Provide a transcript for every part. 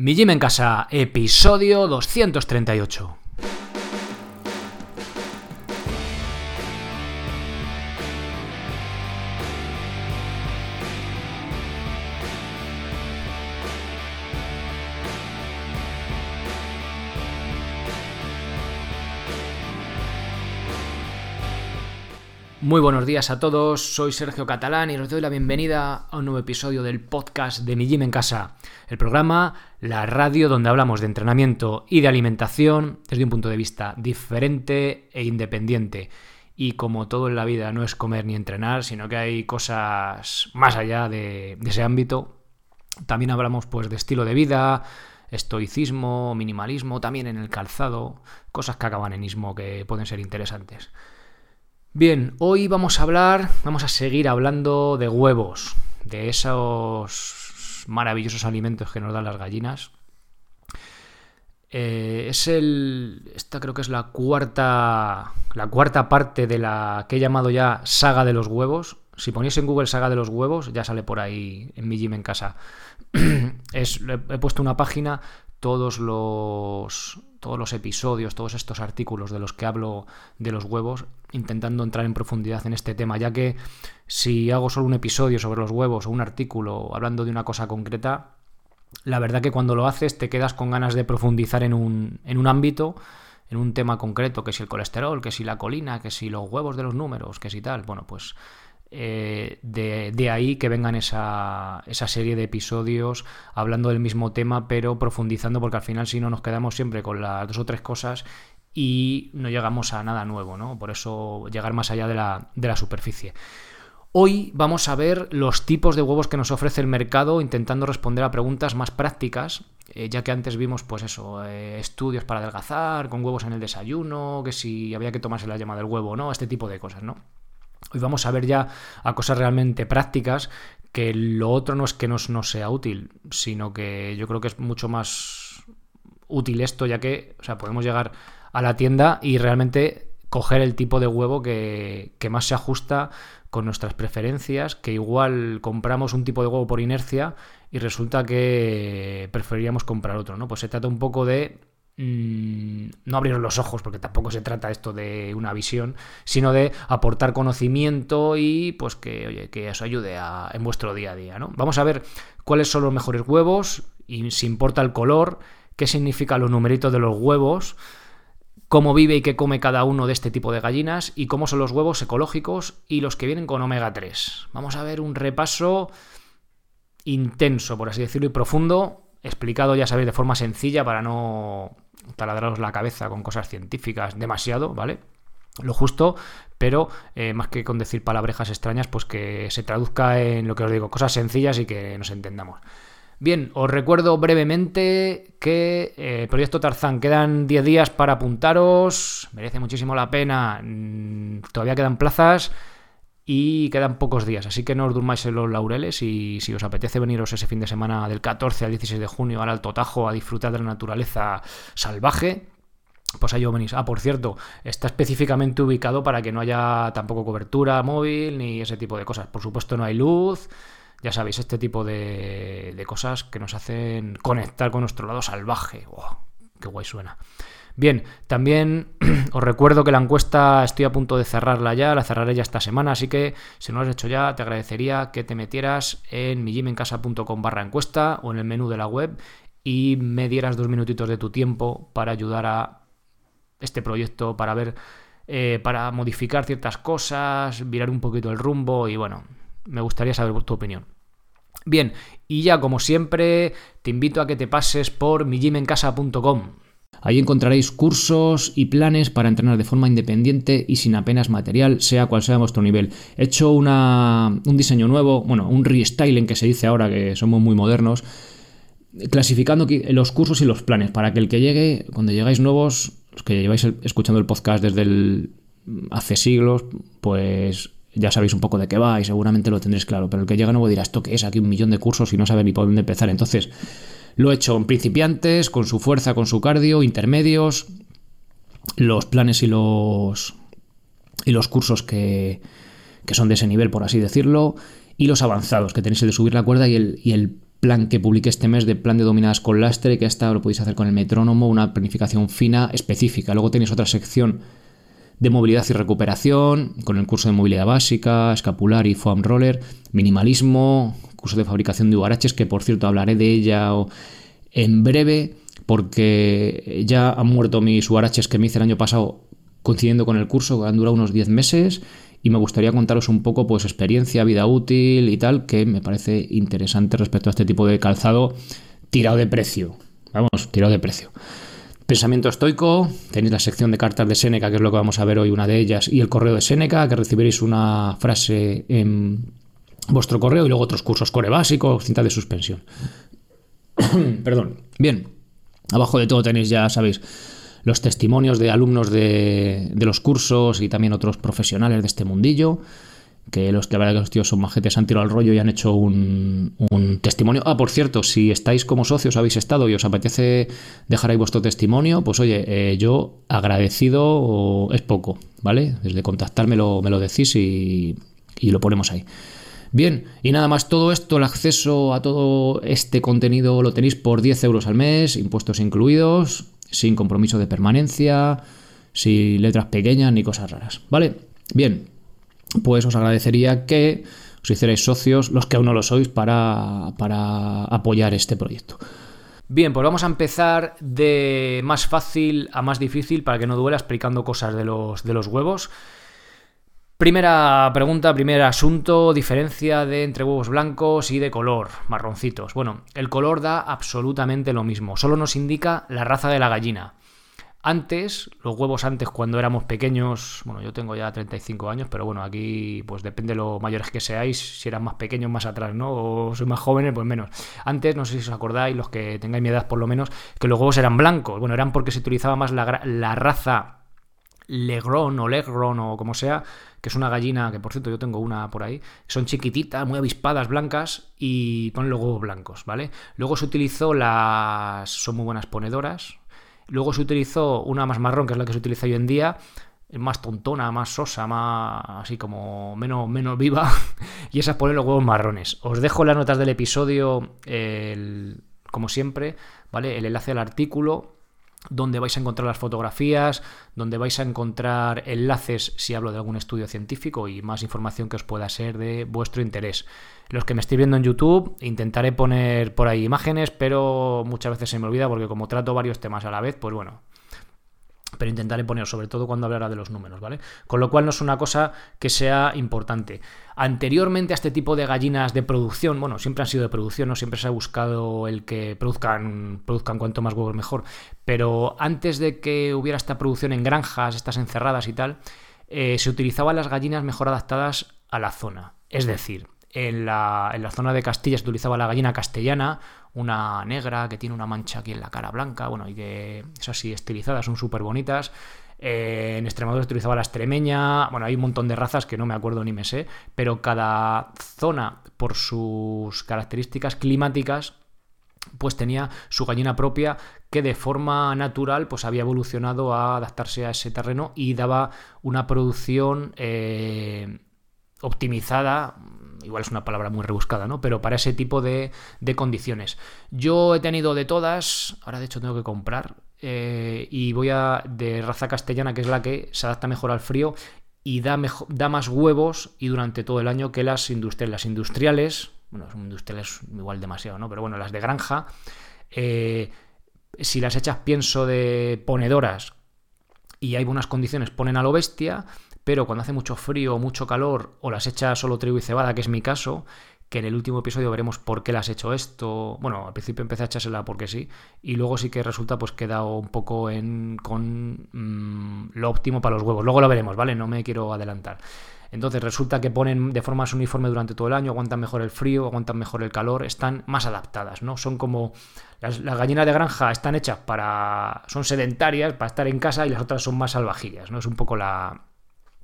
Mi Gym en Casa, episodio 238. Muy buenos días a todos, soy Sergio Catalán y os doy la bienvenida a un nuevo episodio del podcast de Mi Gym en Casa, el programa, la radio donde hablamos de entrenamiento y de alimentación desde un punto de vista diferente e independiente. Y como todo en la vida no es comer ni entrenar, sino que hay cosas más allá de, ese ámbito, también hablamos pues de estilo de vida, estoicismo, minimalismo, también en el calzado, cosas que acaban en ismo que pueden ser interesantes. Bien, hoy vamos a hablar, vamos a seguir hablando de huevos, de esos maravillosos alimentos que nos dan las gallinas. Eh, es el. Esta creo que es la cuarta. La cuarta parte de la que he llamado ya saga de los huevos. Si ponéis en Google saga de los huevos, ya sale por ahí en mi gym en casa. es, he puesto una página, todos los todos los episodios, todos estos artículos de los que hablo de los huevos, intentando entrar en profundidad en este tema, ya que si hago solo un episodio sobre los huevos o un artículo hablando de una cosa concreta, la verdad que cuando lo haces te quedas con ganas de profundizar en un, en un ámbito, en un tema concreto, que si el colesterol, que si la colina, que si los huevos de los números, que si tal, bueno, pues eh, de, ahí que vengan esa, esa, serie de episodios hablando del mismo tema, pero profundizando, porque al final si no nos quedamos siempre con las dos o tres cosas y no llegamos a nada nuevo, ¿no? Por eso llegar más allá de la, de la superficie. Hoy vamos a ver los tipos de huevos que nos ofrece el mercado intentando responder a preguntas más prácticas, eh, ya que antes vimos pues eso, eh, estudios para adelgazar, con huevos en el desayuno, que si había que tomarse la llama del huevo o no, este tipo de cosas, ¿no? Hoy vamos a ver ya a cosas realmente prácticas que lo otro no es que nos, no sea útil, sino que yo creo que es mucho más útil esto, ya que o sea, podemos llegar a la tienda y realmente coger el tipo de huevo que, que, más se ajusta con nuestras preferencias, que igual compramos un tipo de huevo por inercia y resulta que preferiríamos comprar otro, ¿no? Pues se trata un poco de no abriros los ojos, porque tampoco se trata esto de una visión, sino de aportar conocimiento y pues que, oye, que eso ayude a, en vuestro día a día. ¿no? Vamos a ver cuáles son los mejores huevos, y si importa el color, qué significan los numeritos de los huevos, cómo vive y qué come cada uno de este tipo de gallinas y cómo son los huevos ecológicos y los que vienen con omega 3. Vamos a ver un repaso intenso, por así decirlo, y profundo, explicado, ya sabéis, de forma sencilla para no taladraros la cabeza con cosas científicas demasiado, ¿vale? Lo justo, pero eh, más que con decir palabrejas extrañas, pues que se traduzca en lo que os digo, cosas sencillas y que nos entendamos. Bien, os recuerdo brevemente que eh, Proyecto Tarzán quedan 10 días para apuntaros, merece muchísimo la pena, mm, todavía quedan plazas y quedan pocos días, así que no os durmáis en los laureles y si os apetece veniros ese fin de semana del 14 al 16 de junio al Alto Tajo a disfrutar de la naturaleza salvaje, pues ahí os venís. Ah, por cierto, está específicamente ubicado para que no haya tampoco cobertura móvil ni ese tipo de cosas. Por supuesto no hay luz, ya sabéis, este tipo de, de cosas que nos hacen conectar con nuestro lado salvaje. ¡Oh, ¡Qué guay suena! Bien, también os recuerdo que la encuesta estoy a punto de cerrarla ya, la cerraré ya esta semana, así que si no lo has hecho ya, te agradecería que te metieras en mijimencasa.com barra encuesta o en el menú de la web y me dieras dos minutitos de tu tiempo para ayudar a este proyecto, para ver, eh, para modificar ciertas cosas, virar un poquito el rumbo y bueno, me gustaría saber tu opinión. Bien, y ya como siempre, te invito a que te pases por mijimencasa.com Ahí encontraréis cursos y planes para entrenar de forma independiente y sin apenas material, sea cual sea vuestro nivel. He hecho un diseño nuevo, bueno, un restyling que se dice ahora que somos muy modernos, clasificando los cursos y los planes para que el que llegue, cuando llegáis nuevos, los que lleváis escuchando el podcast desde hace siglos, pues ya sabéis un poco de qué va y seguramente lo tendréis claro. Pero el que llega nuevo dirá, ¿esto qué es? Aquí un millón de cursos y no sabe ni por dónde empezar. Entonces, lo he hecho en principiantes, con su fuerza, con su cardio, intermedios, los planes y los, y los cursos que, son de ese nivel, por así decirlo, y los avanzados, que tenéis el de subir la cuerda y el, y el plan que publiqué este mes de plan de dominadas con lastre, que hasta lo podéis hacer con el metrónomo, una planificación fina específica. Luego tenéis otra sección de movilidad y recuperación, con el curso de movilidad básica, escapular y foam roller, minimalismo, curso de fabricación de URHs, que por cierto hablaré de ella en breve, porque ya han muerto mis URHs que me hice el año pasado coincidiendo con el curso, que han durado unos 10 meses, y me gustaría contaros un poco pues experiencia, vida útil y tal, que me parece interesante respecto a este tipo de calzado tirado de precio. Vamos, tirado de precio. Pensamiento estoico, tenéis la sección de cartas de Seneca, que es lo que vamos a ver hoy, una de ellas, y el correo de Seneca, que recibiréis una frase en vuestro correo, y luego otros cursos core básico, cinta de suspensión. Perdón. Bien, abajo de todo tenéis, ya sabéis, los testimonios de alumnos de, los cursos y también otros profesionales de este mundillo que los la verdad que los tíos son majetes han tirado al rollo y han hecho un, testimonio. Ah, por cierto, si estáis como socios, habéis estado y os apetece dejar ahí vuestro testimonio, pues oye, eh, yo agradecido es poco, ¿vale? Desde contactarme lo, me lo decís y, y lo ponemos ahí. Bien, y nada más todo esto, el acceso a todo este contenido lo tenéis por 10 euros al mes, impuestos incluidos sin compromiso de permanencia, sin letras pequeñas ni cosas raras. ¿Vale? Bien, pues os agradecería que os hicierais socios, los que aún no lo sois, para, para apoyar este proyecto. Bien, pues vamos a empezar de más fácil a más difícil para que no duela explicando cosas de los, de los huevos. Primera pregunta, primer asunto, diferencia de entre huevos blancos y de color, marroncitos. Bueno, el color da absolutamente lo mismo, solo nos indica la raza de la gallina. Antes, los huevos antes cuando éramos pequeños, bueno, yo tengo ya 35 años, pero bueno, aquí pues depende de lo mayores que seáis, si eran más pequeños más atrás, ¿no? O sois más jóvenes, pues menos. Antes, no sé si os acordáis, los que tengáis mi edad por lo menos, que los huevos eran blancos. Bueno, eran porque se utilizaba más la, raza Legron o Legron o como sea, que es una gallina, que por cierto yo tengo una por ahí, son chiquititas, muy avispadas, blancas y ponen los huevos blancos, ¿vale? Luego se utilizó las... son muy buenas ponedoras. Luego se utilizó una más marrón, que es la que se utiliza hoy en día, más tontona, más sosa, más así como menos, menos viva, y esas ponen los huevos marrones. Os dejo las notas del episodio, como siempre, ¿vale? El enlace al artículo donde vais a encontrar las fotografías, donde vais a encontrar enlaces si hablo de algún estudio científico y más información que os pueda ser de vuestro interés. Los que me estéis viendo en YouTube, intentaré poner por ahí imágenes, pero muchas veces se me olvida porque como trato varios temas a la vez, pues bueno, pero intentaré poner, sobre todo cuando hablará de los números, ¿vale? Con lo cual no es una cosa que sea importante. Anteriormente a este tipo de gallinas de producción, bueno, siempre han sido de producción, ¿no? Siempre se ha buscado el que produzcan, produzcan cuanto más huevos mejor. Pero antes de que hubiera esta producción en granjas, estas encerradas y tal, eh, se utilizaban las gallinas mejor adaptadas a la zona. Es decir, en la, en la, zona de Castilla se utilizaba la gallina castellana, una negra que tiene una mancha aquí en la cara blanca, bueno, y que es así estilizadas, son súper bonitas. Eh, en Extremadura se utilizaba la extremeña, bueno, hay un montón de razas que no me acuerdo ni me sé, pero cada zona, por sus características climáticas, pues tenía su gallina propia que de forma natural pues había evolucionado a adaptarse a ese terreno y daba una producción eh, optimizada igual es una palabra muy rebuscada, ¿no? Pero para ese tipo de, condiciones. Yo he tenido de todas, ahora de hecho tengo que comprar, eh, y voy a de raza castellana, que es la que se adapta mejor al frío y da, da más huevos y durante todo el año que las industriales. Las industriales, bueno, son industriales igual demasiado, ¿no? Pero bueno, las de granja, eh, si las echas pienso de ponedoras y hay buenas condiciones, ponen a lo bestia, pero cuando hace mucho frío o mucho calor o las echas solo trigo y cebada, que es mi caso, que en el último episodio veremos por qué las he hecho esto. Bueno, al principio empecé a echársela porque sí, y luego sí que resulta pues quedado un poco en, con mm, lo óptimo para los huevos. Luego lo veremos, ¿vale? No me quiero adelantar. Entonces resulta que ponen de forma uniforme durante todo el año, aguantan mejor el frío, aguantan mejor el calor, están más adaptadas, ¿no? Son como las, gallinas de granja están hechas para son sedentarias para estar en casa y las otras son más salvajillas, ¿no? Es un poco la,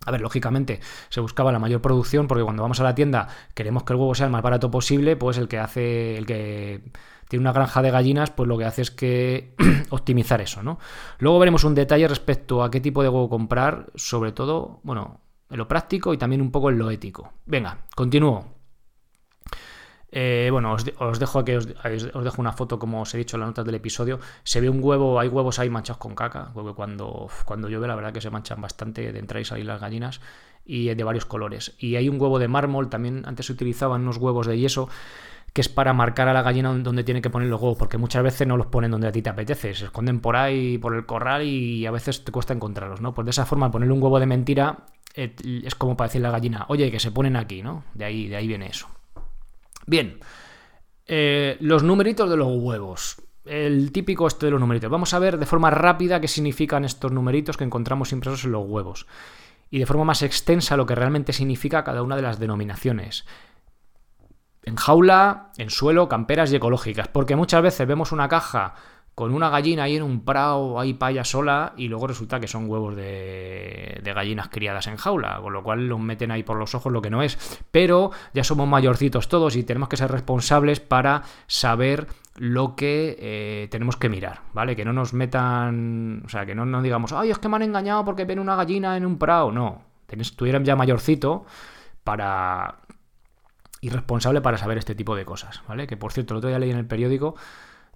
a ver, lógicamente se buscaba la mayor producción porque cuando vamos a la tienda queremos que el huevo sea el más barato posible, pues el que hace, el que tiene una granja de gallinas, pues lo que hace es que optimizar eso, ¿no? Luego veremos un detalle respecto a qué tipo de huevo comprar, sobre todo, bueno, en lo práctico y también un poco en lo ético. Venga, continúo. Eh, bueno, os, dejo os, dejo una foto, como os he dicho en las notas del episodio. Se ve un huevo, hay huevos ahí manchados con caca, porque cuando, cuando llueve la verdad que se manchan bastante de entrar y salir las gallinas y de varios colores. Y hay un huevo de mármol, también antes se utilizaban unos huevos de yeso que es para marcar a la gallina donde tiene que poner los huevos, porque muchas veces no los ponen donde a ti te apetece, se esconden por ahí, por el corral y a veces te cuesta encontrarlos, ¿no? Pues de esa forma ponerle un huevo de mentira es como para decirle a la gallina, oye, que se ponen aquí, ¿no? De ahí, de ahí viene eso. Bien, eh, los numeritos de los huevos. El típico este de los numeritos. Vamos a ver de forma rápida qué significan estos numeritos que encontramos impresos en los huevos. Y de forma más extensa lo que realmente significa cada una de las denominaciones. En jaula, en suelo, camperas y ecológicas. Porque muchas veces vemos una caja con una gallina ahí en un prado, ahí paya sola, y luego resulta que son huevos de, gallinas criadas en jaula, con lo cual los meten ahí por los ojos lo que no es. Pero ya somos mayorcitos todos y tenemos que ser responsables para saber lo que eh, tenemos que mirar, ¿vale? Que no nos metan, o sea, que no nos digamos, ay, es que me han engañado porque ven una gallina en un prado. No, estuvieran ya mayorcito para... irresponsable para saber este tipo de cosas, ¿vale? Que por cierto, el otro día leí en el periódico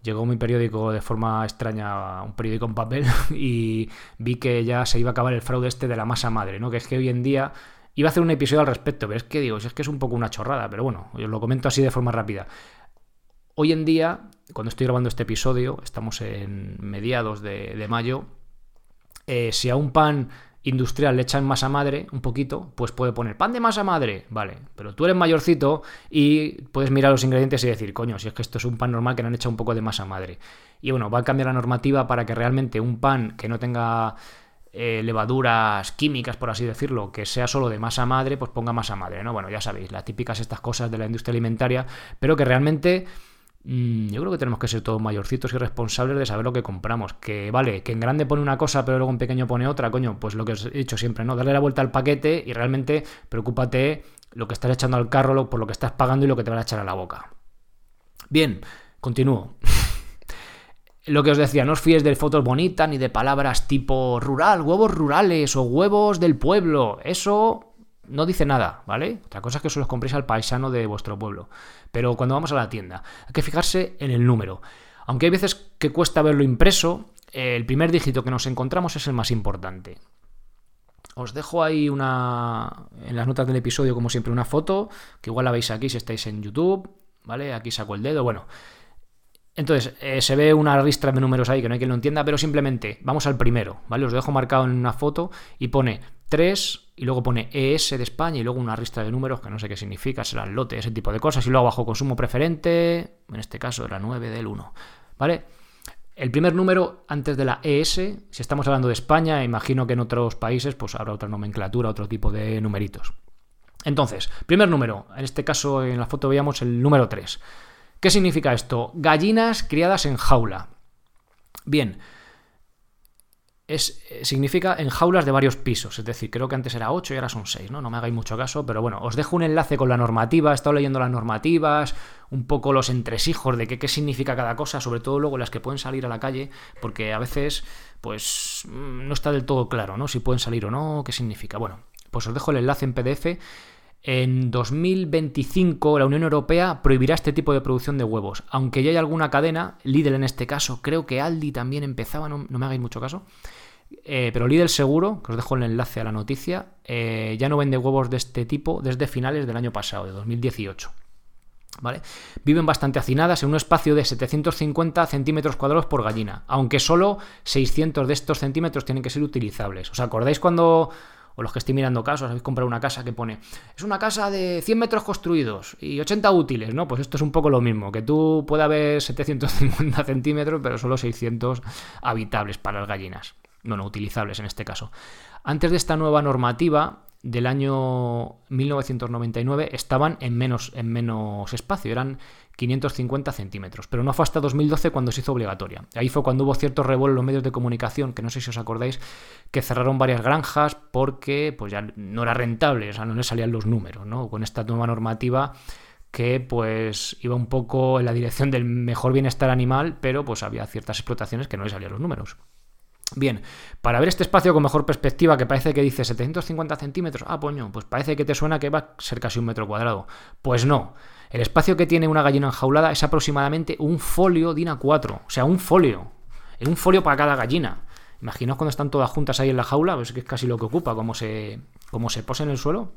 llegó mi periódico de forma extraña, un periódico en papel, y vi que ya se iba a acabar el fraude este de la masa madre, ¿no? Que es que hoy en día iba a hacer un episodio al respecto, pero es que digo, es que es un poco una chorrada, pero bueno, os lo comento así de forma rápida. Hoy en día, cuando estoy grabando este episodio, estamos en mediados de, mayo, eh, si a un pan industrial le echan masa madre un poquito, pues puede poner pan de masa madre, vale, pero tú eres mayorcito y puedes mirar los ingredientes y decir, coño, si es que esto es un pan normal que le han echado un poco de masa madre. Y bueno, va a cambiar la normativa para que realmente un pan que no tenga eh, levaduras químicas, por así decirlo, que sea solo de masa madre, pues ponga masa madre, ¿no? Bueno, ya sabéis, las típicas estas cosas de la industria alimentaria, pero que realmente yo creo que tenemos que ser todos mayorcitos y responsables de saber lo que compramos. Que vale, que en grande pone una cosa, pero luego en pequeño pone otra, coño, pues lo que os he dicho siempre, ¿no? Darle la vuelta al paquete y realmente preocúpate lo que estás echando al carro, por lo que estás pagando y lo que te van a echar a la boca. Bien, continúo. lo que os decía, no os fíes de fotos bonitas ni de palabras tipo rural, huevos rurales o huevos del pueblo. Eso no dice nada, ¿vale? Otra cosa es que se los compréis al paisano de vuestro pueblo. Pero cuando vamos a la tienda, hay que fijarse en el número. Aunque hay veces que cuesta verlo impreso, el primer dígito que nos encontramos es el más importante. Os dejo ahí una. en las notas del episodio, como siempre, una foto, que igual la veis aquí si estáis en YouTube, ¿vale? Aquí saco el dedo, bueno. Entonces, eh, se ve una ristra de números ahí que no hay quien lo entienda, pero simplemente vamos al primero, ¿vale? Os dejo marcado en una foto y pone 3 y luego pone ES de España y luego una lista de números que no sé qué significa, será el lote, ese tipo de cosas. Y luego bajo consumo preferente, en este caso era 9 del 1. ¿Vale? El primer número antes de la ES, si estamos hablando de España, imagino que en otros países pues habrá otra nomenclatura, otro tipo de numeritos. Entonces, primer número, en este caso en la foto veíamos el número 3. ¿Qué significa esto? Gallinas criadas en jaula. Bien, es, eh, significa en jaulas de varios pisos. Es decir, creo que antes era 8 y ahora son 6, ¿no? No me hagáis mucho caso, pero bueno, os dejo un enlace con la normativa. He estado leyendo las normativas, un poco los entresijos de qué, qué significa cada cosa, sobre todo luego las que pueden salir a la calle, porque a veces, pues, mm, no está del todo claro, ¿no? Si pueden salir o no, qué significa. Bueno, pues os dejo el enlace en PDF. En 2025 la Unión Europea prohibirá este tipo de producción de huevos, aunque ya hay alguna cadena, Lidl en este caso, creo que Aldi también empezaba, no, me hagáis mucho caso, eh, pero Lidl seguro, que os dejo el enlace a la noticia, eh, ya no vende huevos de este tipo desde finales del año pasado, de 2018. ¿Vale? Viven bastante hacinadas en un espacio de 750 centímetros cuadrados por gallina, aunque solo 600 de estos centímetros tienen que ser utilizables. ¿Os acordáis cuando, o los que estoy mirando casos, habéis comprado una casa que pone, es una casa de 100 metros construidos y 80 útiles, ¿no? Pues esto es un poco lo mismo, que tú puede haber 750 centímetros, pero solo 600 habitables para las gallinas no utilizables en este caso. Antes de esta nueva normativa del año 1999 estaban en menos, en menos espacio, eran 550 centímetros, pero no fue hasta 2012 cuando se hizo obligatoria. Ahí fue cuando hubo cierto revuelo en los medios de comunicación, que no sé si os acordáis, que cerraron varias granjas porque pues ya no era rentable, o sea, no les salían los números, ¿no? Con esta nueva normativa que pues iba un poco en la dirección del mejor bienestar animal, pero pues había ciertas explotaciones que no les salían los números. Bien, para ver este espacio con mejor perspectiva, que parece que dice 750 centímetros, ah, poño, pues parece que te suena que va a ser casi un metro cuadrado. Pues no, El espacio que tiene una gallina enjaulada es aproximadamente un folio DIN A4. O sea, un folio. Un folio para cada gallina. Imaginaos cuando están todas juntas ahí en la jaula, pues que es casi lo que ocupa, como se, como se posa en el suelo.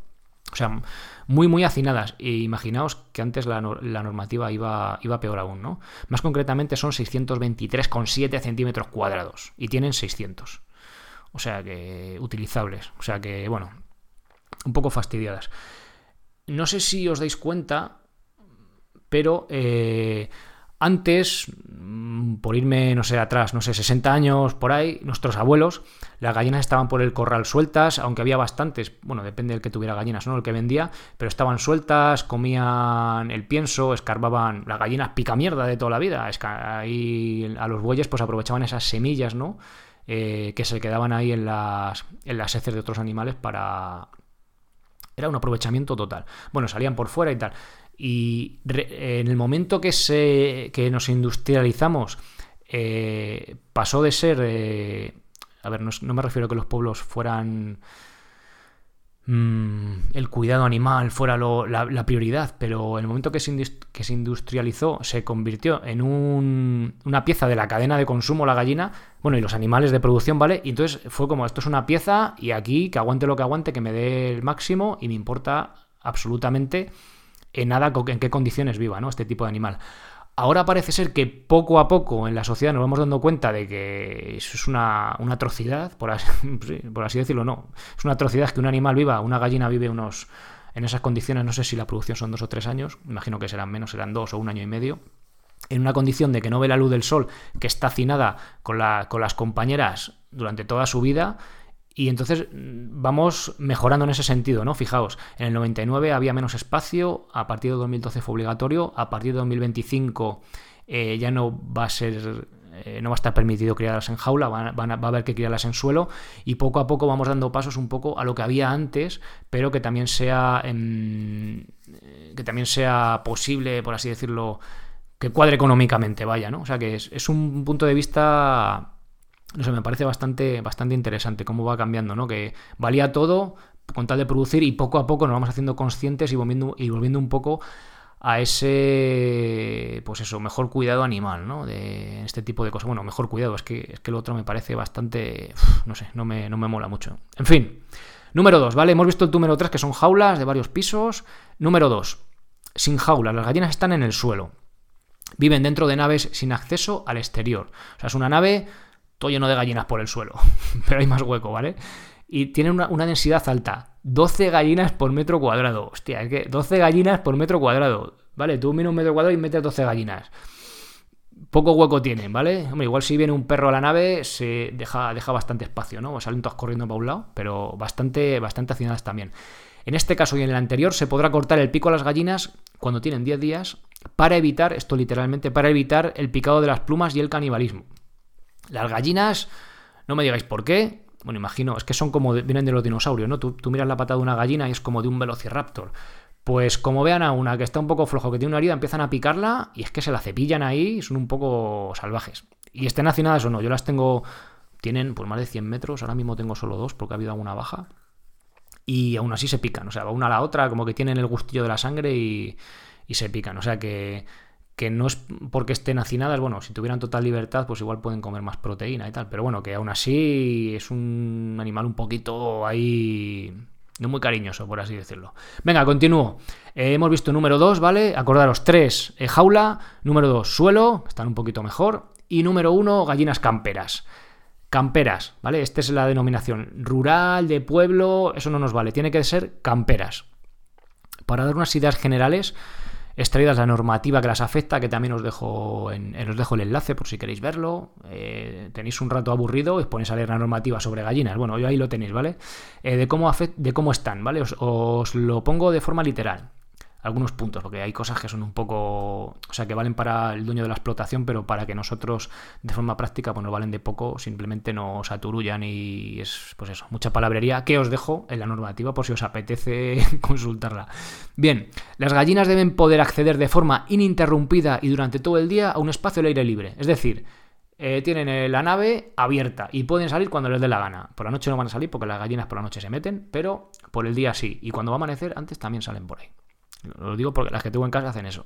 O sea, muy, muy hacinadas. E imaginaos que antes la, normativa iba, iba, peor aún, ¿no? Más concretamente son 623,7 centímetros cuadrados y tienen 600. O sea que utilizables. O sea que, bueno, un poco fastidiadas. No sé si os dais cuenta, pero eh, antes, mm, por irme, no sé, atrás, no sé, 60 años por ahí, nuestros abuelos, las gallinas estaban por el corral sueltas, aunque había bastantes, bueno, depende del que tuviera gallinas, ¿no? El que vendía, pero estaban sueltas, comían el pienso, escarbaban, las gallinas pica mierda de toda la vida, ahí a los bueyes pues aprovechaban esas semillas, ¿no? Eh, que se quedaban ahí en las, en las heces de otros animales para... Era un aprovechamiento total. Bueno, salían por fuera y tal. Y en el momento que, se, que nos industrializamos, eh, pasó de ser... Eh, a ver, no, me refiero a que los pueblos fueran... Mm, el cuidado animal fuera la, prioridad, pero en el momento que se, que se industrializó se convirtió en una pieza de la cadena de consumo la gallina, bueno, y los animales de producción, ¿vale? Y entonces fue como, esto es una pieza y aquí que aguante lo que aguante, que me dé el máximo y me importa absolutamente en nada en qué condiciones viva ¿no? este tipo de animal. Ahora parece ser que poco a poco en la sociedad nos vamos dando cuenta de que eso es una, atrocidad, por así, por así, decirlo, no. Es una atrocidad que un animal viva, una gallina vive unos. En esas condiciones, no sé si la producción son dos o tres años, imagino que serán menos, serán dos o un año y medio. En una condición de que no ve la luz del sol, que está hacinada con, la, con las compañeras durante toda su vida, y entonces mm, vamos mejorando en ese sentido, ¿no? Fijaos, en el 99 había menos espacio, a partir de 2012 fue obligatorio, a partir de 2025 eh, ya no va a ser eh, no va a estar permitido criarlas en jaula, va a haber que criarlas en suelo y poco a poco vamos dando pasos un poco a lo que había antes, pero que también sea eh, que también sea posible, por así decirlo, que cuadre económicamente, vaya, ¿no? O sea que es, es un punto de vista no sé, me parece bastante, bastante interesante cómo va cambiando, ¿no? Que valía todo con tal de producir y poco a poco nos vamos haciendo conscientes y volviendo, y volviendo un poco a ese, pues eso, mejor cuidado animal, ¿no? De este tipo de cosas. Bueno, mejor cuidado, es que, es que lo otro me parece bastante, no sé, no me, no me mola mucho. En fin, número 2, ¿vale? Hemos visto el número 3, que son jaulas de varios pisos. Número 2, sin jaulas, las gallinas están en el suelo. Viven dentro de naves sin acceso al exterior. O sea, es una nave todo lleno de gallinas por el suelo, pero hay más hueco, ¿vale? Y tienen una, densidad alta, 12 gallinas por metro cuadrado. Hostia, es que 12 gallinas por metro cuadrado, ¿vale? Tú miras un metro cuadrado y metes 12 gallinas. Poco hueco tienen, ¿vale? Hombre, igual si viene un perro a la nave se deja, deja bastante espacio, ¿no? Salen todas corriendo para un lado, pero bastante, bastante hacinadas también. En este caso y en el anterior se podrá cortar el pico a las gallinas cuando tienen 10 días para evitar, esto literalmente, para evitar el picado de las plumas y el canibalismo. Las gallinas, no me digáis por qué. Bueno, imagino, es que son como, vienen de los dinosaurios, ¿no? Tú, miras la pata de una gallina y es como de un velociraptor. Pues como vean a una que está un poco flojo, que tiene una herida, empiezan a picarla y es que se la cepillan ahí y son un poco salvajes. Y estén hacinadas o no, yo las tengo, tienen por más de 100 metros, ahora mismo tengo solo dos porque ha habido alguna baja. Y aún así se pican, o sea, va una a la otra, como que tienen el gustillo de la sangre y, y se pican. O sea que que no es porque estén hacinadas, bueno, si tuvieran total libertad, pues igual pueden comer más proteína y tal, pero bueno, que aún así es un animal un poquito ahí no muy cariñoso, por así decirlo. Venga, continúo. Eh, hemos visto número 2, ¿vale? Acordaros, 3, eh, jaula, número 2, suelo, están un poquito mejor, y número 1, gallinas camperas. Camperas, ¿vale? Esta es la denominación. Rural, de pueblo, eso no nos vale, tiene que ser camperas. Para dar unas ideas generales, extraídas la normativa que las afecta, que también os dejo, en, os dejo el enlace por si queréis verlo. Eh, tenéis un rato aburrido y os ponéis a leer la normativa sobre gallinas. Bueno, yo ahí lo tenéis, ¿vale? Eh, de, cómo de cómo están, ¿vale? os lo pongo de forma literal algunos puntos, porque hay cosas que son un poco, o sea, que valen para el dueño de la explotación, pero para que nosotros de forma práctica pues nos valen de poco, simplemente nos aturullan y es, pues eso, mucha palabrería que os dejo en la normativa por si os apetece consultarla. Bien, las gallinas deben poder acceder de forma ininterrumpida y durante todo el día a un espacio al aire libre, es decir, eh, tienen la nave abierta y pueden salir cuando les dé la gana. Por la noche no van a salir porque las gallinas por la noche se meten, pero por el día sí. Y cuando va a amanecer, antes también salen por ahí. Lo digo porque las que tengo en casa hacen eso.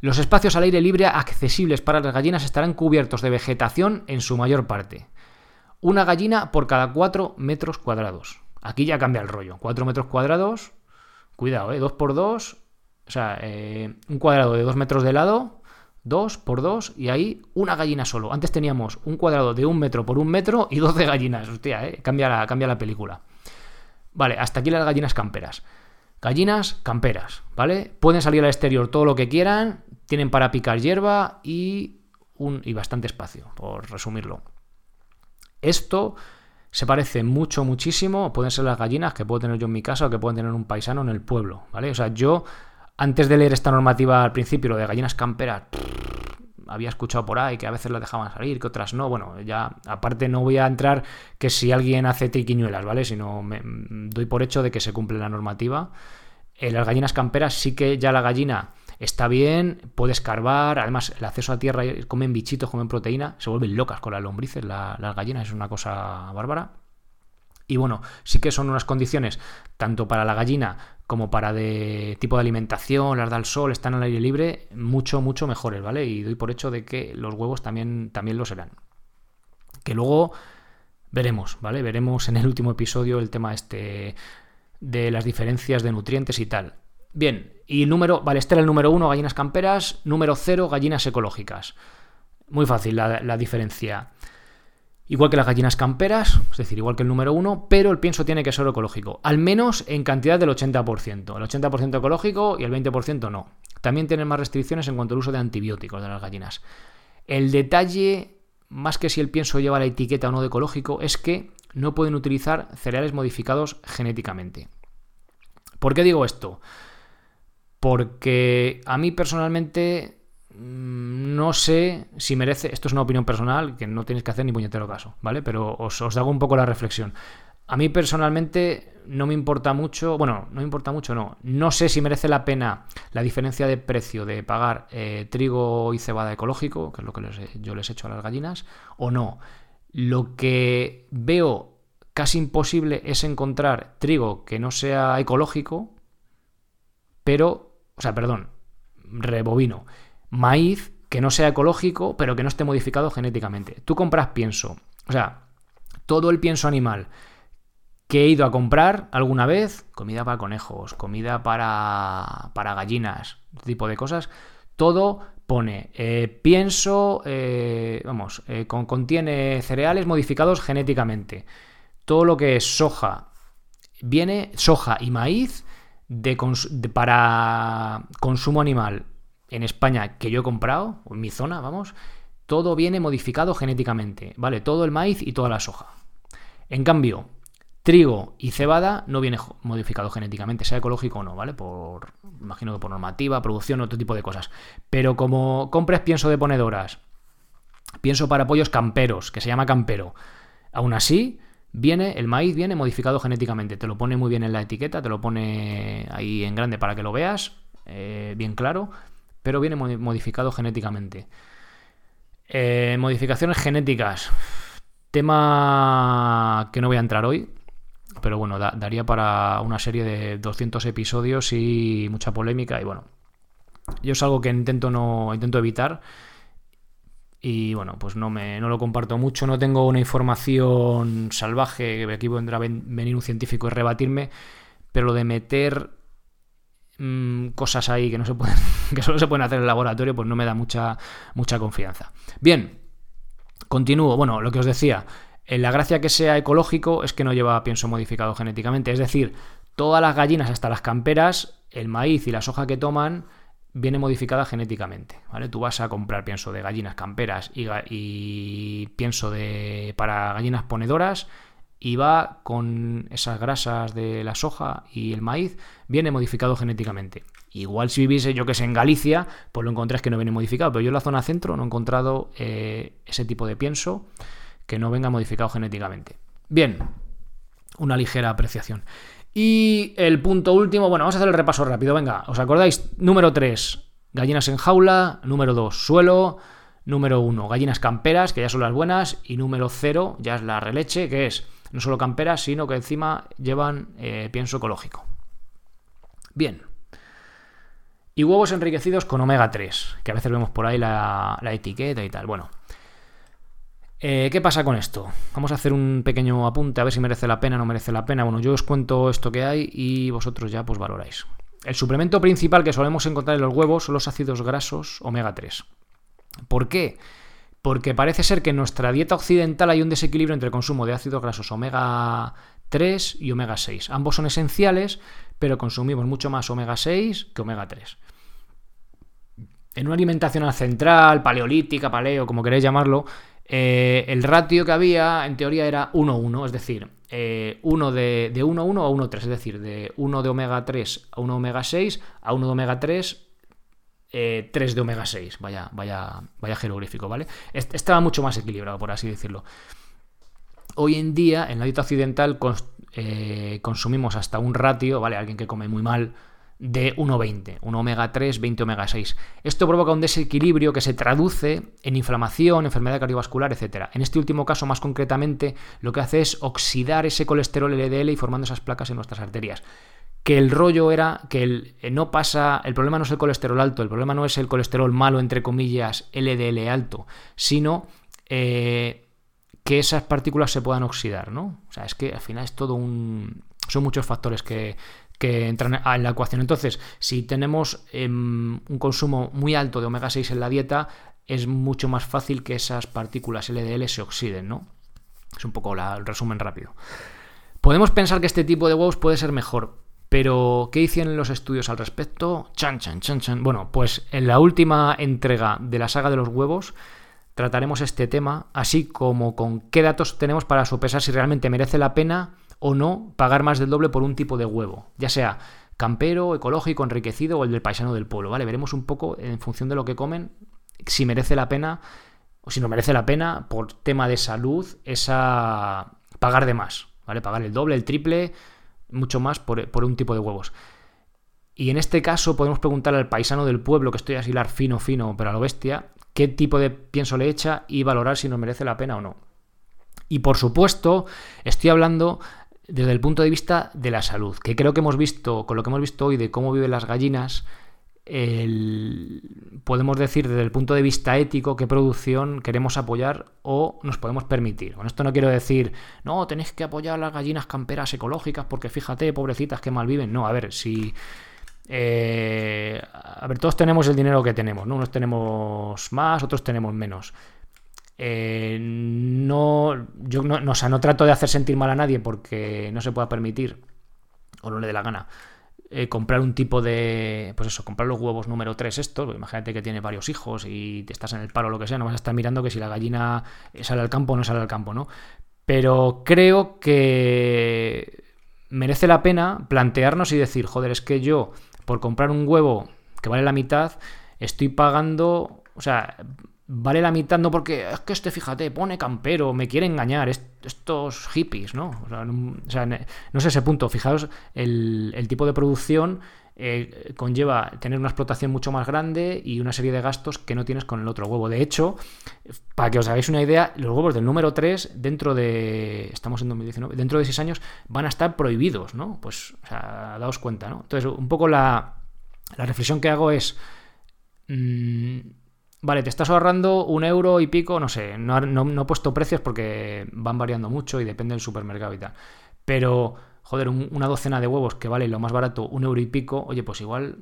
Los espacios al aire libre accesibles para las gallinas estarán cubiertos de vegetación en su mayor parte. Una gallina por cada 4 metros cuadrados. Aquí ya cambia el rollo. 4 metros cuadrados, cuidado, ¿eh? 2 por 2, o sea, eh, un cuadrado de 2 metros de lado, 2 por 2 y ahí una gallina solo. Antes teníamos un cuadrado de 1 metro por 1 metro y 12 gallinas. Hostia, ¿eh? cambia, la, cambia la película. Vale, hasta aquí las gallinas camperas. Gallinas camperas, ¿vale? Pueden salir al exterior todo lo que quieran, tienen para picar hierba y, un, y bastante espacio, por resumirlo. Esto se parece mucho, muchísimo, pueden ser las gallinas que puedo tener yo en mi casa o que pueden tener un paisano en el pueblo, ¿vale? O sea, yo, antes de leer esta normativa al principio, lo de gallinas camperas, había escuchado por ahí que a veces las dejaban salir, que otras no. Bueno, ya aparte no voy a entrar que si alguien hace triquiñuelas, ¿vale? Sino me doy por hecho de que se cumple la normativa. En las gallinas camperas sí que ya la gallina está bien, puede escarbar, además el acceso a tierra, comen bichitos, comen proteína, se vuelven locas con las lombrices, las gallinas, es una cosa bárbara. Y bueno, sí que son unas condiciones, tanto para la gallina como para de tipo de alimentación, las da al sol, están al aire libre, mucho, mucho mejores, ¿vale? Y doy por hecho de que los huevos también, también lo serán. Que luego veremos, ¿vale? Veremos en el último episodio el tema este de las diferencias de nutrientes y tal. Bien, y número, vale, este era el número uno, gallinas camperas, número cero, gallinas ecológicas. Muy fácil la, diferencia. Igual que las gallinas camperas, es decir, igual que el número uno, pero el pienso tiene que ser ecológico, al menos en cantidad del 80%. El 80% ecológico y el 20% no. También tienen más restricciones en cuanto al uso de antibióticos de las gallinas. El detalle, más que si el pienso lleva la etiqueta o no de ecológico, es que no pueden utilizar cereales modificados genéticamente. ¿Por qué digo esto? porque a mí personalmente no sé si merece, esto es una opinión personal que no tienes que hacer ni puñetero caso, ¿vale? Pero os, hago un poco la reflexión. A mí personalmente no me importa mucho, bueno, no me importa mucho, no. No sé si merece la pena la diferencia de precio de pagar eh, trigo y cebada ecológico, que es lo que yo les he hecho a las gallinas, o no. Lo que veo casi imposible es encontrar trigo que no sea ecológico, pero o sea, perdón, rebobino, maíz que no sea ecológico, pero que no esté modificado genéticamente. Tú compras pienso, o sea, todo el pienso animal que he ido a comprar alguna vez, comida para conejos, comida para, para gallinas, este tipo de cosas, todo pone eh, pienso, eh, vamos, eh, contiene cereales modificados genéticamente. Todo lo que es soja, viene soja y maíz de, para consumo animal en España que yo he comprado, en mi zona, vamos, todo viene modificado genéticamente, ¿vale? Todo el maíz y toda la soja. En cambio, trigo y cebada no viene modificado genéticamente, sea ecológico o no, ¿vale? Por, imagino que por normativa, producción, otro tipo de cosas. Pero como compres pienso de ponedoras, pienso para pollos camperos, que se llama campero, aún así, Viene, el maíz viene modificado genéticamente, te lo pone muy bien en la etiqueta, te lo pone ahí en grande para que lo veas, eh, bien claro, pero viene modificado genéticamente. Eh, modificaciones genéticas, tema que no voy a entrar hoy, pero bueno, daría para una serie de 200 episodios y mucha polémica y bueno, yo es algo que intento no intento evitar y bueno, pues no, me, no lo comparto mucho, no tengo una información salvaje, aquí vendrá a venir un científico y rebatirme, pero lo de meter mm, cosas ahí que no se pueden, que solo se pueden hacer en el laboratorio, pues no me da mucha, mucha confianza. Bien, continúo. Bueno, lo que os decía, eh, la gracia que sea ecológico es que no lleva pienso modificado genéticamente, es decir, todas las gallinas, hasta las camperas, el maíz y la soja que toman, viene modificada genéticamente, ¿vale? Tú vas a comprar pienso de gallinas camperas y, pienso de para gallinas ponedoras y va con esas grasas de la soja y el maíz, viene modificado genéticamente. Igual si viviese yo que sé en Galicia, pues lo encontrás que no viene modificado, pero yo en la zona centro no he encontrado eh, ese tipo de pienso que no venga modificado genéticamente. Bien, una ligera apreciación. Y el punto último, bueno, vamos a hacer el repaso rápido, venga, ¿os acordáis? Número 3, gallinas en jaula, número 2, suelo, número 1, gallinas camperas, que ya son las buenas, y número 0, ya es la releche, que es no solo camperas, sino que encima llevan eh, pienso ecológico. Bien, Y huevos enriquecidos con omega 3, que a veces vemos por ahí la, etiqueta y tal. Bueno, eh, ¿qué pasa con esto? Vamos a hacer un pequeño apunte a ver si merece la pena o no merece la pena. Bueno, yo os cuento esto que hay y vosotros ya pues valoráis. El suplemento principal que solemos encontrar en los huevos son los ácidos grasos omega 3. ¿Por qué? Porque parece ser que en nuestra dieta occidental hay un desequilibrio entre el consumo de ácidos grasos omega 3 y omega 6. Ambos son esenciales, pero consumimos mucho más omega 6 que omega 3. En una alimentación central, paleolítica, paleo, como queréis llamarlo, eh, el ratio que había en teoría era 1-1, es decir, eh, 1 de, de 1 1 a 1 3, es decir, de 1 de omega 3 a 1 omega 6 a 1 de omega 3 3 eh, de omega 6. Vaya, vaya, vaya jeroglífico, ¿vale? Estaba mucho más equilibrado, por así decirlo. Hoy en día, en la dieta occidental, eh, consumimos hasta un ratio, ¿vale? Alguien que come muy mal, de 1,20, 1 omega 3, 20 omega 6. Esto provoca un desequilibrio que se traduce en inflamación, enfermedad cardiovascular, etc. En este último caso, más concretamente, lo que hace es oxidar ese colesterol LDL y formando esas placas en nuestras arterias que el rollo era que el, eh, no pasa, el problema no es el colesterol alto, el problema no es el colesterol malo, entre comillas, LDL alto, sino eh, que esas partículas se puedan oxidar, ¿no? O sea, es que al final es todo un... Son muchos factores que, entran en la ecuación. Entonces, si tenemos em, un consumo muy alto de omega 6 en la dieta, es mucho más fácil que esas partículas LDL se oxiden, ¿no? Es un poco el resumen rápido. Podemos pensar que este tipo de huevos puede ser mejor, pero, ¿qué hicieron los estudios al respecto? Chan, chan, chan, chan. Bueno, pues en la última entrega de la saga de los huevos trataremos este tema, así como con qué datos tenemos para sopesar si realmente merece la pena o no pagar más del doble por un tipo de huevo, ya sea campero, ecológico, enriquecido o el del paisano del pueblo, ¿vale? Veremos un poco en función de lo que comen si merece la pena o si no merece la pena por tema de salud esa pagar de más, ¿vale? Pagar el doble, el triple mucho más por, un tipo de huevos. Y en este caso podemos preguntar al paisano del pueblo, que estoy a hilar fino, fino, pero a lo bestia, qué tipo de pienso le echa y valorar si nos merece la pena o no. Y por supuesto, estoy hablando desde el punto de vista de la salud, que creo que hemos visto, con lo que hemos visto hoy de cómo viven las gallinas, podemos decir desde el punto de vista ético qué producción queremos apoyar o nos podemos permitir. Con esto no quiero decir, no, tenéis que apoyar las gallinas camperas ecológicas porque fíjate, pobrecitas, que mal viven. No, a ver, si... Eh, a ver, todos tenemos el dinero que tenemos, ¿no? Unos tenemos más, otros tenemos menos. Eh, no, yo no, no, o sea, no trato de hacer sentir mal a nadie porque no se pueda permitir o no le dé la gana eh, comprar un tipo de. Pues eso, comprar los huevos número 3 estos. Pues imagínate que tiene varios hijos y te estás en el paro o lo que sea, no vas a estar mirando que si la gallina sale al campo o no sale al campo, ¿no? Pero creo que merece la pena plantearnos y decir, joder, es que yo, por comprar un huevo que vale la mitad, estoy pagando. O sea, vale la mitad, no porque es que este, fíjate, pone campero, me quiere engañar, estos hippies, ¿no? O sea, no, sé ese punto. Fijaos, el, tipo de producción eh, conlleva tener una explotación mucho más grande y una serie de gastos que no tienes con el otro huevo. De hecho, para que os hagáis una idea, los huevos del número 3, dentro de. Estamos en 2019, dentro de 6 años, van a estar prohibidos, ¿no? Pues, o sea, daos cuenta, ¿no? Entonces, un poco la, la reflexión que hago es. Mmm, Vale, te estás ahorrando un euro y pico, no sé, no, he puesto precios porque van variando mucho y depende del supermercado y tal. Pero, joder, una docena de huevos que vale lo más barato un euro y pico, oye, pues igual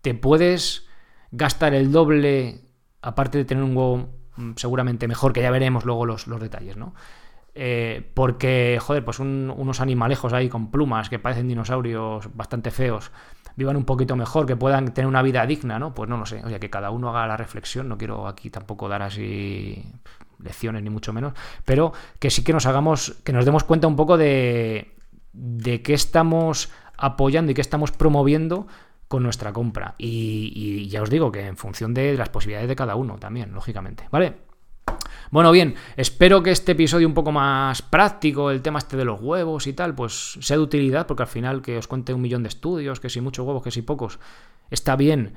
te puedes gastar el doble, aparte de tener un huevo mm, seguramente mejor, que ya veremos luego los, detalles, ¿no? Eh, porque, joder, pues unos animalejos ahí con plumas que parecen dinosaurios bastante feos vivan un poquito mejor, que puedan tener una vida digna, ¿no? Pues no lo sé, o sea, que cada uno haga la reflexión, no quiero aquí tampoco dar así lecciones ni mucho menos, pero que sí que nos hagamos, que nos demos cuenta un poco de, de qué estamos apoyando y qué estamos promoviendo con nuestra compra. Y, y, ya os digo que en función de las posibilidades de cada uno también, lógicamente. ¿Vale? Bueno, bien, espero que este episodio un poco más práctico, el tema este de los huevos y tal, pues sea de utilidad, porque al final que os cuente un millón de estudios, que si muchos huevos, que si pocos, está bien,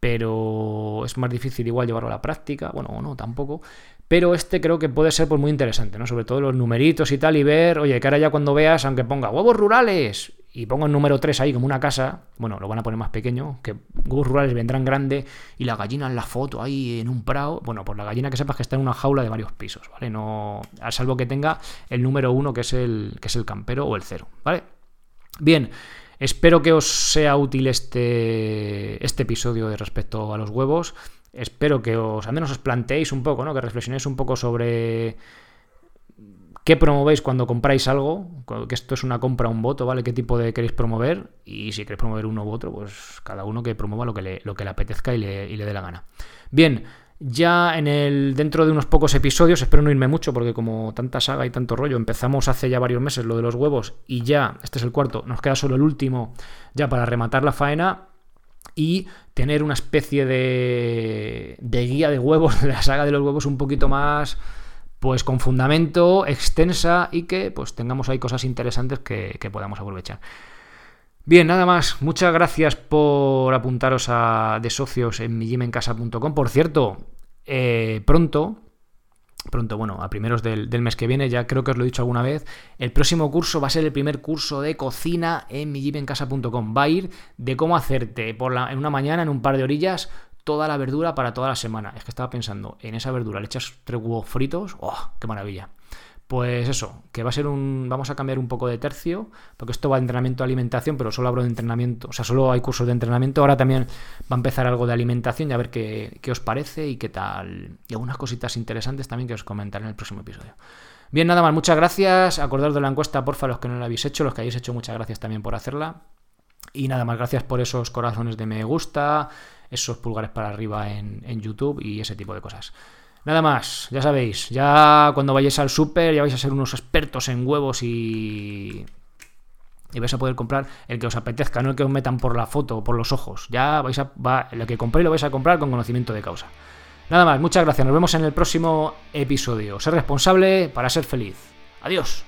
pero es más difícil igual llevarlo a la práctica, bueno, o no, tampoco. Pero este creo que puede ser pues, muy interesante, ¿no? Sobre todo los numeritos y tal, y ver, oye, que ahora ya cuando veas, aunque ponga huevos rurales, y pongo el número 3 ahí como una casa, bueno, lo van a poner más pequeño, que huevos rurales vendrán grande y la gallina en la foto ahí en un prado, bueno, pues la gallina que sepas que está en una jaula de varios pisos, ¿vale? No, a salvo que tenga el número 1 que es el, que es el campero o el 0, ¿vale? Bien, espero que os sea útil este, este episodio de respecto a los huevos. Espero que os, al menos os planteéis un poco, ¿no? Que reflexionéis un poco sobre qué promovéis cuando compráis algo, que esto es una compra, un voto, ¿vale? ¿Qué tipo de queréis promover? Y si queréis promover uno u otro, pues cada uno que promueva lo que le, apetezca y le, y le dé la gana. Bien, ya en el dentro de unos pocos episodios, espero no irme mucho porque como tanta saga y tanto rollo, empezamos hace ya varios meses lo de los huevos y ya, este es el cuarto, nos queda solo el último ya para rematar la faena y tener una especie de, de guía de huevos, de la saga de los huevos un poquito más pues con fundamento, extensa y que pues tengamos ahí cosas interesantes que, podamos aprovechar. Bien, nada más. Muchas gracias por apuntaros a de socios en mijimencasa.com. Por cierto, eh, pronto, pronto, bueno, a primeros del, mes que viene, ya creo que os lo he dicho alguna vez, el próximo curso va a ser el primer curso de cocina en mijimencasa.com. Va a ir de cómo hacerte por la, en una mañana, en un par de orillas, toda la verdura para toda la semana. Es que estaba pensando, en esa verdura le echas tres huevos fritos, ¡oh, qué maravilla! Pues eso, que va a ser un. Vamos a cambiar un poco de tercio, porque esto va de entrenamiento de alimentación, pero solo hablo de entrenamiento, o sea, solo hay cursos de entrenamiento. Ahora también va a empezar algo de alimentación y a ver qué, os parece y qué tal. Y algunas cositas interesantes también que os comentaré en el próximo episodio. Bien, nada más, muchas gracias. Acordaros de la encuesta, porfa, los que no la habéis hecho, los que hayáis hecho, muchas gracias también por hacerla. Y nada más, gracias por esos corazones de me gusta, esos pulgares para arriba en, YouTube y ese tipo de cosas. Nada más, ya sabéis, ya cuando vayáis al súper ya vais a ser unos expertos en huevos y... Y vais a poder comprar el que os apetezca, no el que os metan por la foto o por los ojos. Ya vais a... Va, lo que compréis lo vais a comprar con conocimiento de causa. Nada más, muchas gracias. Nos vemos en el próximo episodio. Ser responsable para ser feliz. Adiós.